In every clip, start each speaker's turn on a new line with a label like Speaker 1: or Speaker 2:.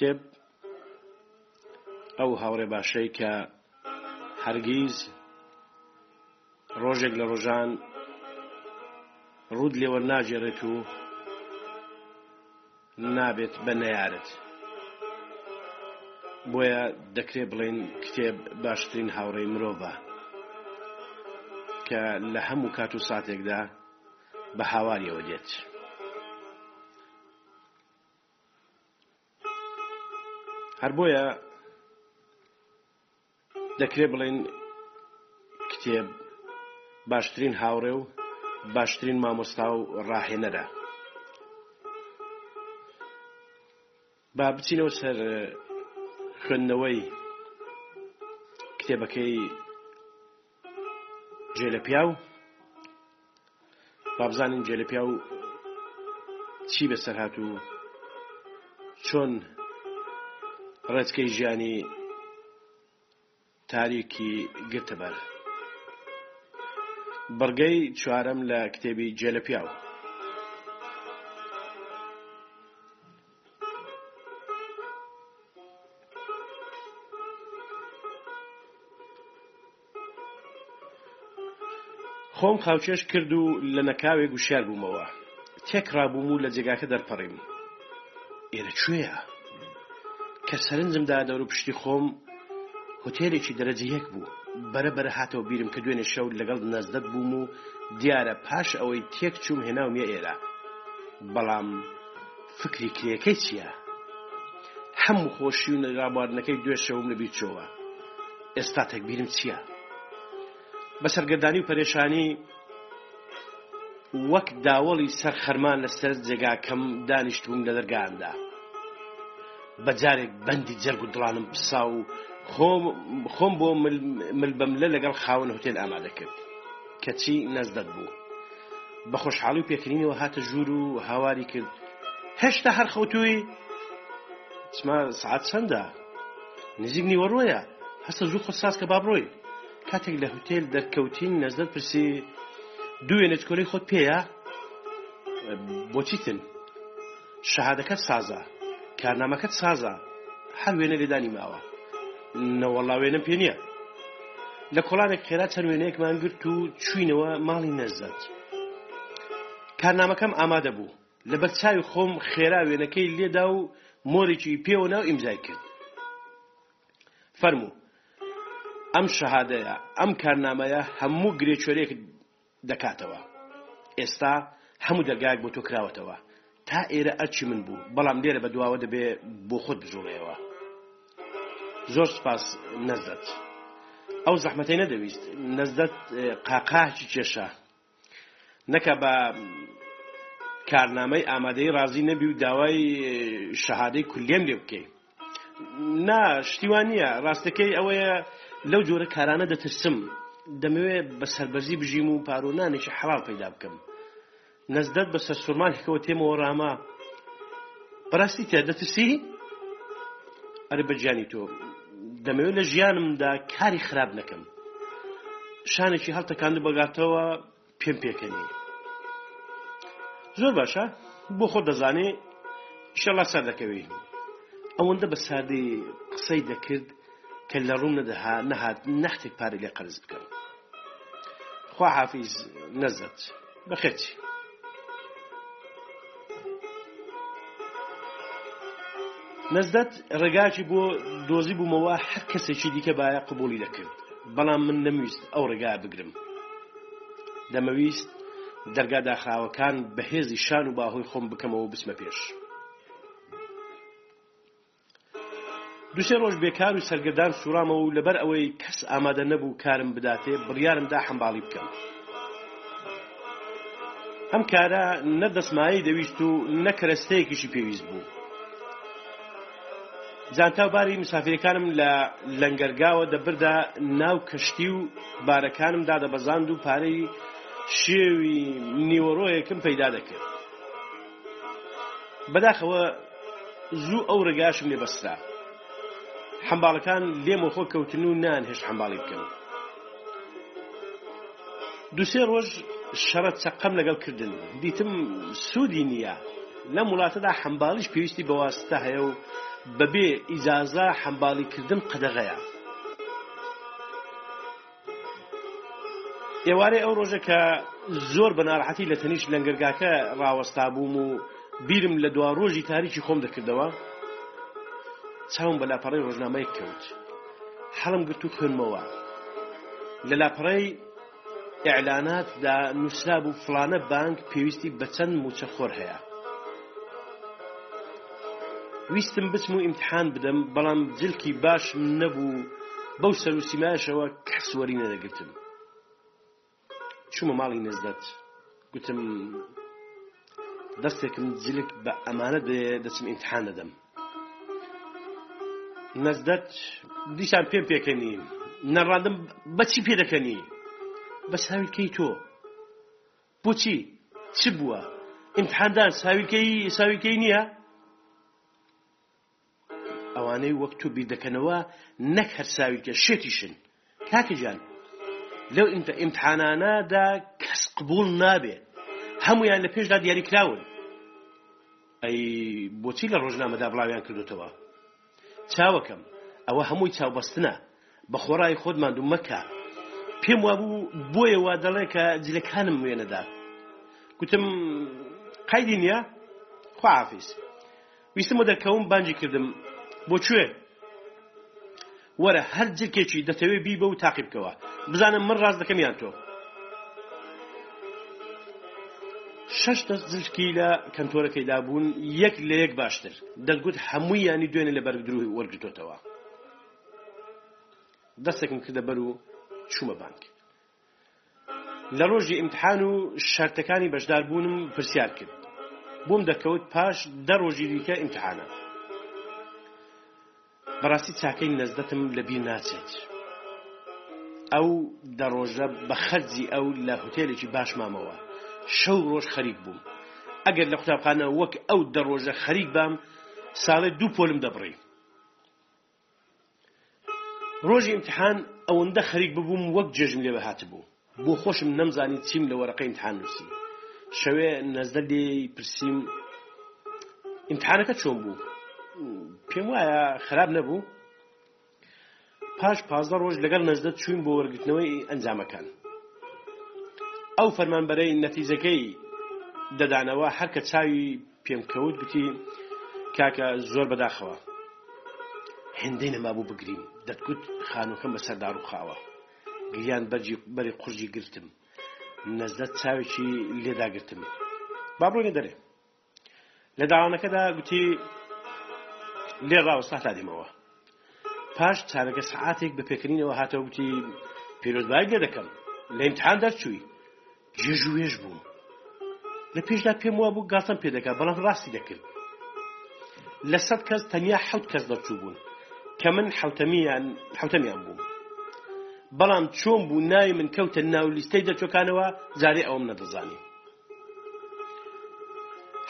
Speaker 1: کتێب ئەو هاوڕێ باشەی کە هەرگیز ڕۆژێک لە ڕۆژان ڕوود لێوە ناجێڕێت و نابێت بە نەیارت بۆیە دەکرێت بڵێن کتێب باشترین هاوڕێی مرۆڤە کە لە هەموو کات و ساتێکدا بە هاواریەوە دێت. هەر بۆیە دەکرێ بڵێن کتێب باشترین هاوڕێ و باشترین مامۆستا و ڕاهێنەرە با بچینەوە سەر خوێندنەوەی کتێبەکەی جێلە پیا و بابزانین جێلە پیا و چی بەسەر هاتوو چۆن ڕێچکەی ژیانی تاریکی گرتەبەر بەرگەی چوارەم لە کتێبی جەلەپیاوە خۆم خاوچێش کرد و لە نەکاوێک گوشار بوومەوە تێکرابووم و لە جێگاکە دەرپەڕیم ئێرە کوێە؟ کە سەرنجمدا دەور و پشتی خۆم هتێلێکی دەرەجە یەک بوو بەرە بەرە هاتەوە بیرم کە دوێنێ شەو لەگەڵ نەزدەت بووم و دیارە پاش ئەوەی تێک چوم هێناوم یە ئێرە بەڵام فکری کرێەکەی چییە؟ هەموو خۆشی و نەگاباردنەکەی دوێ شەوم لە بیرچەوە ئێستا تەکبیرم چییە؟ بە سەرگردانی و پەرێشانی وەک داوەڵی سەر خەرمان لەسەر جێگاکەم دانیشتبووم لە دەرگاندا. بە جارێک بەندی جەرگ و دڵانم پسا و خۆم بۆ ملبەملە لەگەڵ خاون هوتێل ئامادە کرد کەچی نەزدەت بوو بە خۆشحاڵی و پێکردنیەوە هاتە ژوور و هاواری کرد هێشتا هەر خەوتوی چما سعات چەندە نزیک نیوەڕۆیە هەستە زوو خۆساس کە بابڕۆی کاتێک لە هوتێل دەرکەوتین نەزدەت پرسی دوێنێت کۆلی خۆت پێەیە بۆچیتن شەهادەکە سازە کارنامەکەت سازە هەر وێنە لێدانی ماوە نەوەڵا وێنە پێ نییە لە کۆڵانێک خێرا چەند وێنەیەکمان گرت و چوینەوە ماڵی نەزەت کارنامەکەم ئامادە بوو لە بەرچاوی خۆم خێرا وێنەکەی لێدا و مۆرێکی پێوە ناو ئیمزای کرد فەرموو ئەم شەهادەیە ئەم کارنامەیە هەموو گرێچۆرێک دەکاتەوە ئێستا هەموو دەرگایك بۆ تۆ کراوەتەوە تا ئێرە ئەچی من بوو بەڵام لێرە بە دواوە دەبێ بۆ خۆت بژوڵێەوە زۆر سپاس نەزدەت ئەو زەحمەتەی نەدەویست نەزدەت قاقاهکی کێشە نەکە بە کارنامەی ئامادەی ڕازی نەبی و داوای شەهادەی کولێم لێ بکەی نا شتیوان نیە ڕاستەکەی ئەوەیە لەو جۆرە کارانە دەترسم دەمەوێت بە سربەرزی بژیم و پارۆنانێکی حەڵال پیدا بکەم نەزدەت بە سەر سوورمانێکەوە تێمەوە ڕامە بەڕاستی تێدەترسی ئەرە بەجیانی تۆ دەمەوێت لە ژیانمدا کاری خراپ نەکەم شانێکی هەڵتەکاند بەگاتەوە پێم پێکەنی زۆر باشە بۆ خۆ دەزانێ شەڵا سەر دەکەوی ئەوەندە بە سادی قسەی دەکرد کە لە ڕوو نەدەها نەهات نەختێک پارێک لێ قەرز بکەم خوا حافیز نەزت بەخێتی نەزدەت ڕێگاکی بۆ دۆزی بوومەوە هەر کەسێکی دیکە باە قبولی دەکرد بەڵام من نەمویست ئەو ڕێگا بگرم دەمەویست دەرگا داخاوەکان بەهێزی شان و باهۆی خۆم بکەمەوە بسمە پێش دوسێ ڕۆژ بێکار و سەرگردان سوورامەوە و لەبەر ئەوەی کەس ئامادە نەبوو کارم بداتێ بڕیارمدا حەمباڵی بکەم ئەم کارە نە دەسمایی دەویست و نەکەرەستەیەکیشی پێویست بوو جانتاوباری مسافرەکانم لە لەنگەرگاوە دەبردا ناو کەشتی و بارەکانم دادەبەزاند و پارەی شێوی نیوەڕۆیەکەم پەیدا دەکرد بەداخەوە زوو ئەو ڕێگاشم لێ بەستا حەمباڵەکان لێمە خۆ کەوتن و نان هێش حەمباڵی بکەن دوسێ ڕۆژ شەڕەت چەقەم لەگەڵ کردن دیتم سوودی نییە لەم وڵاتەدا حەمباڵیش پێویستی بەواستا هەیە و بەبێ ئیجازە حەمباڵیکردن قەدەغەیە ئێوارەی ئەو ڕۆژە کە زۆر بەناڕحەتی لە تەنیش لەنگەرگاکە ڕاوەستا بووم و بیرم لە دوا ڕۆژی تاریکی خۆم دەکردەوە چاوم بە لاپەڕی ڕۆژنامەیەک کەوت حەڵم گرت و خوێنمەوە لە لاپەڕەی ئیعلاناتدا نووسرا بوو فلانە بانک پێویستی بە چەند موچەخۆر هەیە ویستم بچم و ئیمتحان بدەم بەڵام جلکی باش نەبوو بەو سەر و سیماشەوە کەسوەری نەدەگرتم چوومە ماڵی نزدەت گوتم دەستێکم جلک بە ئەمانە دەچم ئیمتحان دەدەم نەزدەت دیسان پێم پێکەنی نەڕادم بەچی پێ دەکەنی بە ساویکەی تۆ بۆچی چ بووە ئیمتحاندان ساویکەی ساویکەی نییە ئەوانەی وەکتتو بیر دەکەنەوە نەک هەرساویکە شێتیشن کاکەجان لەو ئیمتحانانەدا کەس قبول نابێ هەمویان لە پێشدا دیاریکراون ئەی بۆچی لە ڕۆژنامەدا بڵاویان کردوتەوە چاوەکەم ئەوە هەمووی چاوبەستنە بە خۆڕای خۆدمان دوو مەکە پێم وابوو بۆیەوە دەڵێ کە جلەکانم وێنەدا گوتم قەیدی نییە خوافیس ویستمە دەکەون بانجی کردم بۆکوێ وەرە هەر جرکێکی دەتەوێت بی بە و تاقیبکەوە بزانم من ڕاز دەکەمیان تۆ شش دەست جرکی لە کەنتۆرەکەیدا بوون یەک لە یەک باشتر دەنگوت هەمووی ینی دوێنێ لە بەرگدروی وەرگتوتەوە دەستێکم کردە بەر و چوومە بانک لە ڕۆژی ئیمتحان و شارتەکانی بەشدار بوونم پرسیار کرد بووم دەکەوت پاش دە ڕۆژی دیکە ئیمتحانە بەڕاستی چاکەی نەزدەتم لەبیر ناچێت ئەو دەڕۆژە بە خەرجی ئەو لە هوتێلێکی باش مامەوە شەو ڕۆژ خەریک بووم ئەگەر لە قوتابخانە وەک ئەو دەڕۆژە خەریک بام ساڵێ دوو پۆلم دەبڕی ڕۆژی امتحان ئەوەندە خەریک ببووم وەک جێژم لێ بەهات بوو بۆ خۆشم نەمزانی چیم لە وەرەقەی امتحان نووسی شەوێ نەزدە لێ پرسییم امتحانەکە چۆن بوو پێم وایە خراپ نەبوو پاش پازدە ڕۆژ لەگەڵ نەزدە چوین بۆ وەرگتنەوەی ئەنجامەکان ئەو فەرمانبەرەی نەتیجەکەی دەدانەوە هەرکە چاوی پێم کەوت گوتی کاکە زۆر بەداخەوە هێندەی نەمابوو بگرین دەتگوت خانووکەم بە سەردار و خاوە گریان بەرجی بەری قورجی گرتم نەزدەت چاوێکی لێداگرتم بابڕۆنە دەرێ لە داوانەکەدا گوتی لێ ڕاوەستاتا دێمەوە پاش چارەکە سعاتێک بە پێکردنینەوە هاتە وتی پیرۆزبای لێ دەکەم لە ئیمتحان دەرچووی جێژوێژ بوو لە پێشدا پێم وە بوو گاتم پێدەکات بەڵام ڕاستی دەکرد لە سەد کەس تەنیا حوت کەس دەرچوو بوون کە من حوتەمیان حوتەمیان بووم بەڵام چۆن بوو ناوی من کەوتە ناو لیستەی دەچۆکانەوە جارێ ئەوم نەدەزانی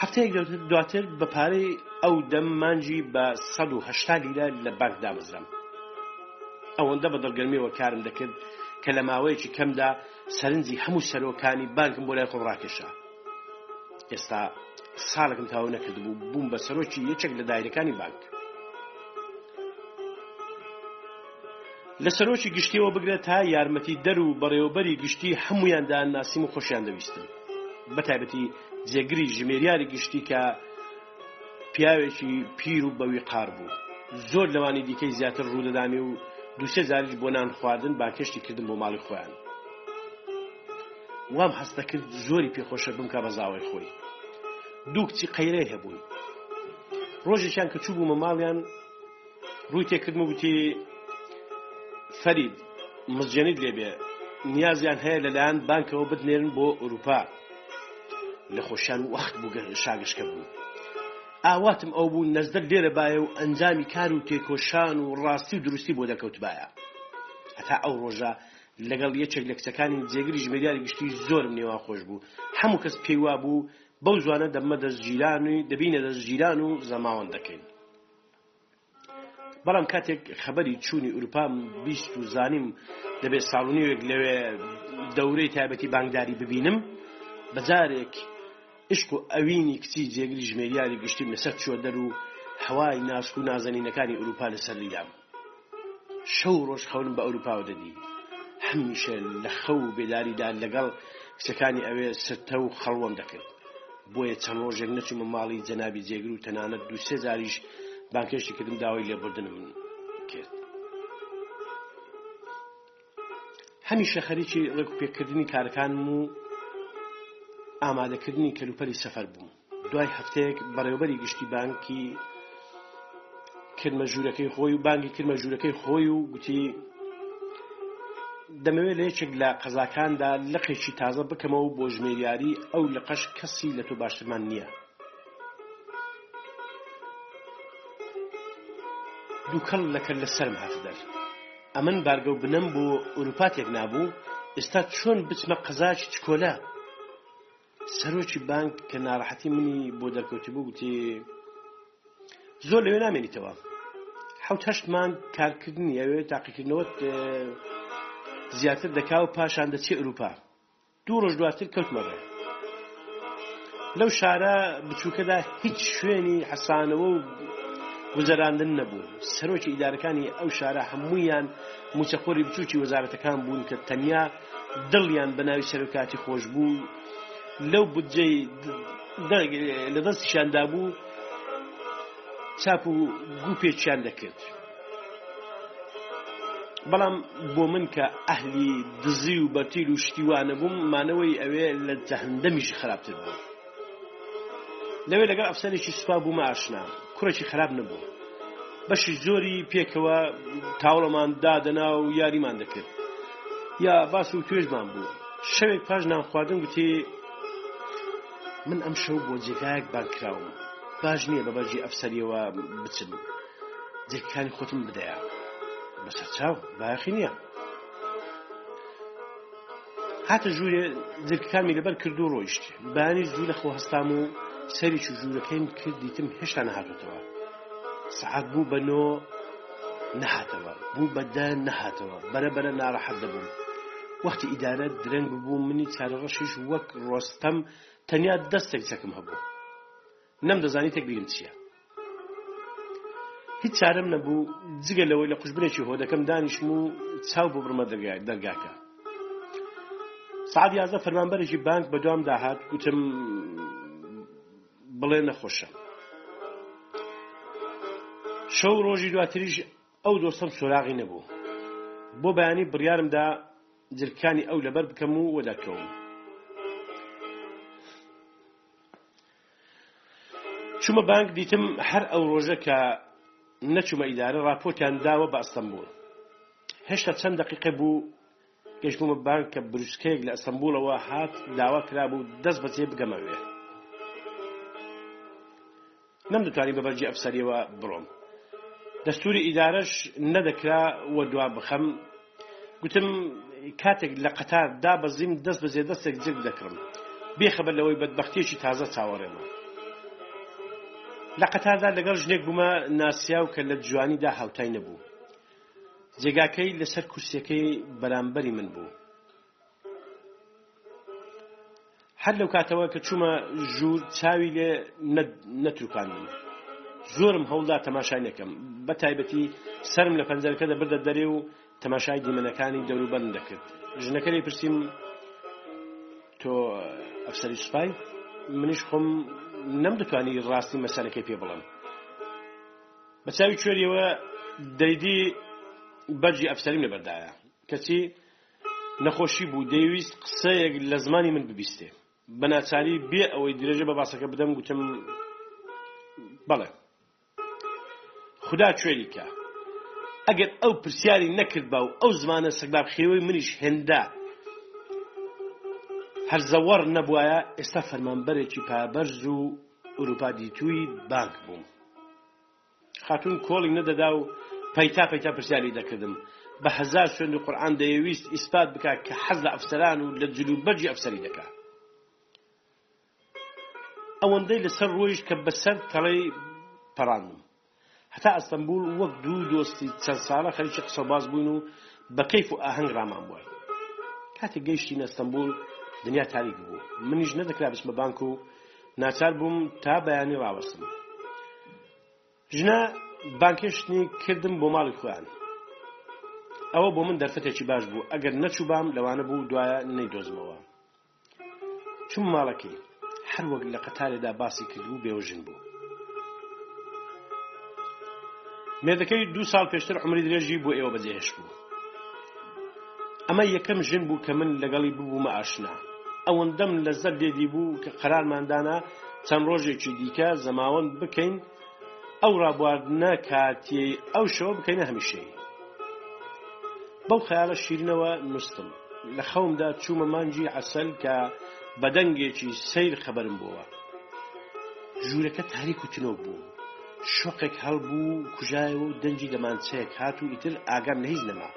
Speaker 1: هەفتەیەک دواتر بە پارەی ئەو دەممانجی بە ١ه لیرە لە بانک دامەزرم ئەوەندە بە دڵگەرمیەوە کارم دەکرد کە لە ماوەیەکی کەمدا سەرنجی هەموو سەرۆکانی بانکم بۆ لای خۆم ڕاکێشە ئێستا ساڵەکەم تاو نەکردبوو بووم بە سەرۆکی یەکێک لە دایرەکانی بانک لە سەرۆکی گشتیەوە بگرێت تا یارمەتی دەر و بەڕێوەبەری گشتی هەمویاندان ناسیم و خۆشیان دەویستن بەتابەتی جێگری ژمێریاری گشتی کە پیاوێکی پیر و بەوی قار بوو زۆر لەوانی دیکەی زیاتر ڕوودەدامی و دووسێ زاریش بۆ نان خواردن با کشتی کردن بۆ ماڵی خۆیان وام هەستە کرد زۆری پێخۆشە بمکە بەزاوای خۆی دوو کچی قەیرێ هەبوون ڕۆژێکیان کە چوو بوومە ماڵیان ڕووی تێکردمە وتی فەرید مزجێنیت لێبێ نیازیان هەیە لەلایەن بانکەوە بدنێرن بۆ ئەوروپا لە خۆشیان وەخت بوو شاگشکە بوو ئاواتم ئەو بوو نەزدەک لێرە باە و ئەنجامی کار و تێکۆشان و ڕاستی و دروستی بۆ دەکەوتبایە هەتا ئەو ڕۆژە لەگەڵ یەکێک لە کچەکانی جێگری ژمێداری گشتی زۆرم نێوا خۆش بوو هەموو کەس پێیوا بوو بەو جوانە دەمە دەستگیرانوی دەبینە دەستگیران و زەماوەند دەکەین بەڵام کاتێک خەبەری چووی ئوروپام بیست و زانیم دەبێت ساڵونیوێک لەوێ دەورەی تایبەتی بانگداری ببینم بەجارێک عشق و ئەوینی کچی جێگری ژمێریاری گشتی لەسەر چوە دەر و هەوای ناسک و نازەنینەکانی ئوروپا لەسەر لیام شەو ڕۆژ خەون بە ئەوروپاوە دەدی هەمیشە لە خەو بێلاریدا لەگەڵ کچەکانی ئەوێ سەرتە و خەڵوەم دەکرد بۆیە چەند ڕۆژێک نەچوومە ماڵی جەنابی جێگر و تەنانەت دو سێ زاریش بانکێشتی کردم داوای لێبوردنم کرد هەمیشە خەریکی ڕێک پێکردنی کارەکانم و ئامادەکردنی کەلوپەری سەفەر بووم دوای هەفتەیەک بەڕێوبەری گشتی بانکی کرمە ژوورەکەی خۆی و بانگی کرمە ژوورەکەی خۆی و گوتی دەمەوێت لە یەکێک لە قەزاکاندا لەقێکی تازە بکەمەوە بۆ ژمێریاری ئەو لە قەش کەسی لە تۆ باشترمان نییە دووکەڵ لەکە لە سەرم هاتە دەر ئەمن بارگە و بنەم بۆ ئوروپاتێک نابوو ئێستا چۆن بچمە قەزاکی چکۆلە سەرۆکی بانک کە ناڕەحەتی منی بۆ دەرکەوتی بوو گوتی زۆر لەوێ نامێنیتەوە حوتهشتمان کارکردنی ئەوێ تاقیکردنەوەت زیاتر دەکا و پاشان دەچی ئەوروپا دوو ڕۆژ دواتر کەوتمەڕێ لەو شارە بچووکەدا هیچ شوێنی حەسانەوە و گوزەراندن نەبوو سەرۆکی ئیدارەکانی ئەو شارە هەمویان موچەخۆری بچووکی وەزارەتەکان بوون کە تەنیا دڵیان بەناوی سەرۆکاتی خۆش بوو لەو بودجەی لە دەستیشاندا بوو چاپ و گوپێکیان دەکرد بەڵام بۆ من کە ئەهلی دزی و بەتیر و شتیوانە بووم مانەوەی ئەوێ لە جەهندەمیش خراپتر بوو لەوێ لەگەڵ ئەفسەرێکی سوپا بوومە ئاشنا کوڕێکی خراپ نەبوو بەشی زۆری پێکەوە تاوڵەمان دادەنا و یاریمان دەکرد یا باس و توێژمان بوو شەوێک پاش نامخواردن گوتی من ئەمشەو بۆ جێگایەک بانکراوم باش نییە بە بەرجی ئەفسەریەوە بچن جێکانی خۆتم بدەیە بەسەر چاو باخی نییە هاتە ژوورێ جلکامی لەبەر کرد و ڕۆیشت بانی زوو لە خۆ هەستام و سەری ژوورەکەیم کرد دیتم هێشتا نەهاتەوە سعات بوو بە نۆ نەهاتەوە بوو بەدا نەهاتەوە بەرەبەرە ناڕەحەت دەبووم وەختی ئیدارە درەنگ بوو منی چارەڕەشیش وەک ڕۆستەم تەنیا دەستێک چەکم هەبوو نەم دەزانی تێکبیرم چییە هیچ چارەم نەبوو جگە لەوەی لە قوشبنێکی هۆدەکەم دانیشم و چاو بۆ بڕمە دەرگاکە سعاد یازدە فەرمانبەرێکی بانک بەدوام داهات گوتم بڵێ نەخۆشە شەو ڕۆژی دواتریش ئەو دۆستم سۆراغی نەبوو بۆ بەیانی بڕیارمدا جرکانی ئەو لەبەر بکەم و وەداکەون چوومە بانک دیتم هەر ئەو ڕۆژە کە نەچوومە ئیدارە راپۆرتیان داوە بە ئەستەمبول هێشتا چەند دقیقە بوو گەشتبوومە بانک کە بروسکەیەک لە ئەستەمبولەوە هات داوا کرا بوو دەست بەجێ بگەمەوێ نەمدەتوانین بە بەرجی ئەفسەریەوە بڕۆم دەستوری ئیدارەش نەدەکرا وە دوا بخەم گوتم کاتێک لە قەتار دابەزیم دەست بەزێ دەستێک جێک دەکڕم بێخەبەر لەوەی بەدبختێکی تازە چاوەڕێمە لە قەتاردا لەگەڵ ژنێک بوومە ناسیاو کە لە جوانیدا هاوتای نەبوو جێگاکەی لەسەر کورسەکەی بەرامبەری من بوو هەر لەو کاتەوە کە چوومە ژوور چاوی لێ نەتروپاندم زۆرم هەوڵدا تەماشای نەکەم بە تایبەتی سرم لە پەنجەرەکەدا بردە دەرێ و تەماشای دیمەنەکانی دەوروبەند دەکرد ژنەکە لێ پرسییم تۆ ئەفسەری سوپای منیش خۆم نەمدەتوانی ڕاستی مەسەلەکەی پێ بڵم بە چاوی کوێریەوە دەیدی بەرجی ئەفسەریم لەبەردایە کەچی نەخۆشی بوو دەیویست قسەیەک لە زمانی من ببیستێ بەناچاری بێ ئەوەی درێژە بە باسەکە بدەم گوتم بەڵێ خدا کوێریکە ئەگەر ئەو پرسیاری نەکرد بە و ئەو زمانە سەگباب خێوەی منیش هێندا هەر زەوەڕ نەبووایە ئێستا فەرمانبەرێکی پابەرز و ئوروپا دیتووی بانک بووم خاتون کۆڵی نەدەدا و پەیتا پەیتا پرسیاری دەکردم بە هەزار شوێن قورآن دەیویست ئیسپات بکە کە حەز لە ئەفسەران و لە جلوبەرجی ئەفسەری دەکا ئەوەندەی لەسەر ڕۆیشت کە بەسەر تەڵەی پەڕاندم هەتا ئەستەمبول وەک دوو دۆستی چەند ساڵە خەریکی قسەباز بوون و بە کەیف و ئاهەنگ ڕامان بووە کاتێک گەیشتی ئەستەمبول دنیا تاریک بوو منیش نەدەکرا بچمە بانک و ناچار بووم تا بەیانی ڕوەستم ژنە بانکشتنی کردم بۆ ماڵی خۆیان ئەوە بۆ من دەرفەتێکی باش بوو ئەگەر نەچوو بام لەوانە بوو دوایە نەیدۆزمەوە چوم ماڵەکەی هەر وەک لە قەتارێدا باسی کردبوو بێوژن بوو مێدەکەی دو ساڵ پێشتر عمری درێژی بۆ ئێوە بەجێهێش بوو ئەمە یەکەم ژن بوو کە من لەگەڵی ببوومە ئاشنا ئەوەندەم لەزەر لێدی بوو کە قەرارماندانە چەند ڕۆژێکی دیکە زەماوەند بکەین ئەو ڕابواردنە کاتێ ئەو شەوە بکەینە هەمیشەی بەو خیالە شیرنەوە نوستم لە خەومدا چوومە مانجی عسەل کە بەدەنگێکی سیر خەبرم بووە ژوورەکە تاریک و تنۆ بوو شۆقێک هەڵبوو کوژایەوە و دەنجی دەمانچەیەک هات و ئیتر ئاگام لە هیچ نەما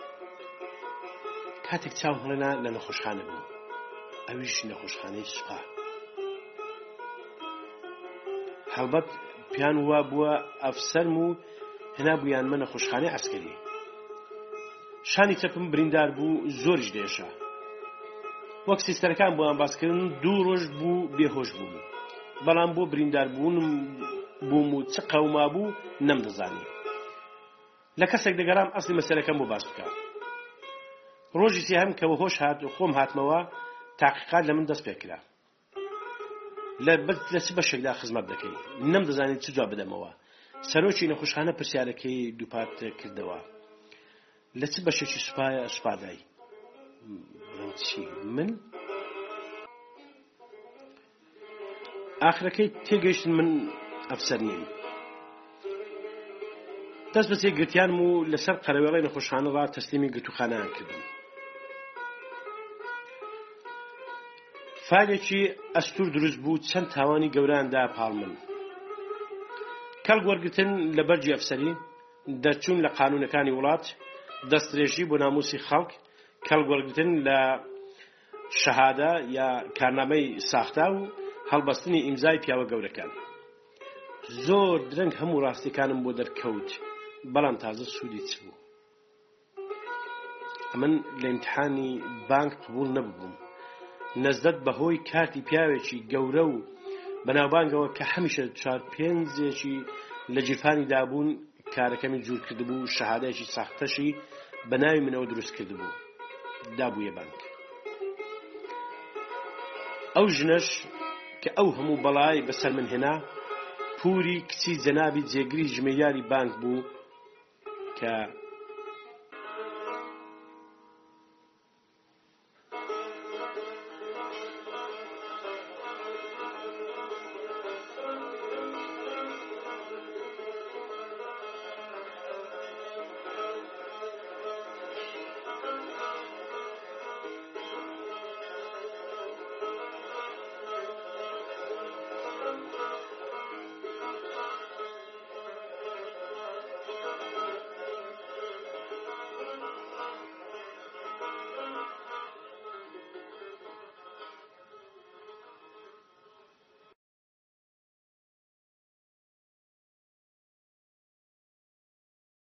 Speaker 1: کاتێک چاو هەڵێنا لە نەخۆشخانە بوو ئەویش نەخۆشخانەی شقا هەڵبەت پیان وا بووە ئەفسەرم و هەنا بوویان منە خوشخانەی ئەسکەری شانی تەپم بریندار بوو زۆرش دێشە وەک سیستەرەکان بۆیان باسکردن دوو ڕۆژ بوو بێهۆش بوو بەڵام بۆ بریندار بوونم بووم و چ قەوما بوو نەمدەزانی لە کەسێک دەگەرام ئەسلی مەسەرەکەم بۆ باس بکە ڕۆژی سێ هەم کەەوە هۆش هات خۆم هاتمەوە تاقیقات لە من دەست پێکرا لە لە چ بەشێکدا خزمەت دەکەی نەم دەزانین چ جواب بدەمەوە سەرۆکی نەخۆشخانە پرسیارەکەی دووپات کردەوە لە چ بەشێکی سوپایە سوپادایی چی من ئاخرەکەی تێگەیشتن من ئەفسەر نیم دەست بەسێ گرتیان و لەسەر قەرەوێڵی نەخۆشخانەوە تەسلیمی گرتوخانەیان کردن فانێکی ئەستور دروست بوو چەند تاوانی گەوراندا پاڵمن کەڵ وەرگتن لە بەرجی ئەفسەری دەرچوون لە قانونەکانی وڵات دەستێژی بۆ ناموسی خەڵک کەڵ وەرگتن لە شەهادا یا کارنامەی ساختا و هەڵبەستنی ئیمزای پیاوە گەورەکان زۆر درەنگ هەموو ڕاستیەکانم بۆ دەرکەوت بەڵام تازە سوودی چ بوو ئەمن لە ئیمتحانی بانک قبول نەبووم نەزدەت بەهۆی کاتی پیاوێکی گەورە و بەناوبانگەوە کە هەمیشە چار پێنجێکی لە جیفانی دابوون کارەکەمی جوورکرد بوو شەهادەیەکی ساختەشی بە ناوی منەوە دروست کرد بوو دابووە بانک ئەو ژنەش کە ئەو هەموو بەڵای بەسەر من هێنا پوری کچی جەنابی جێگری ژمێیاری بانک بوو کە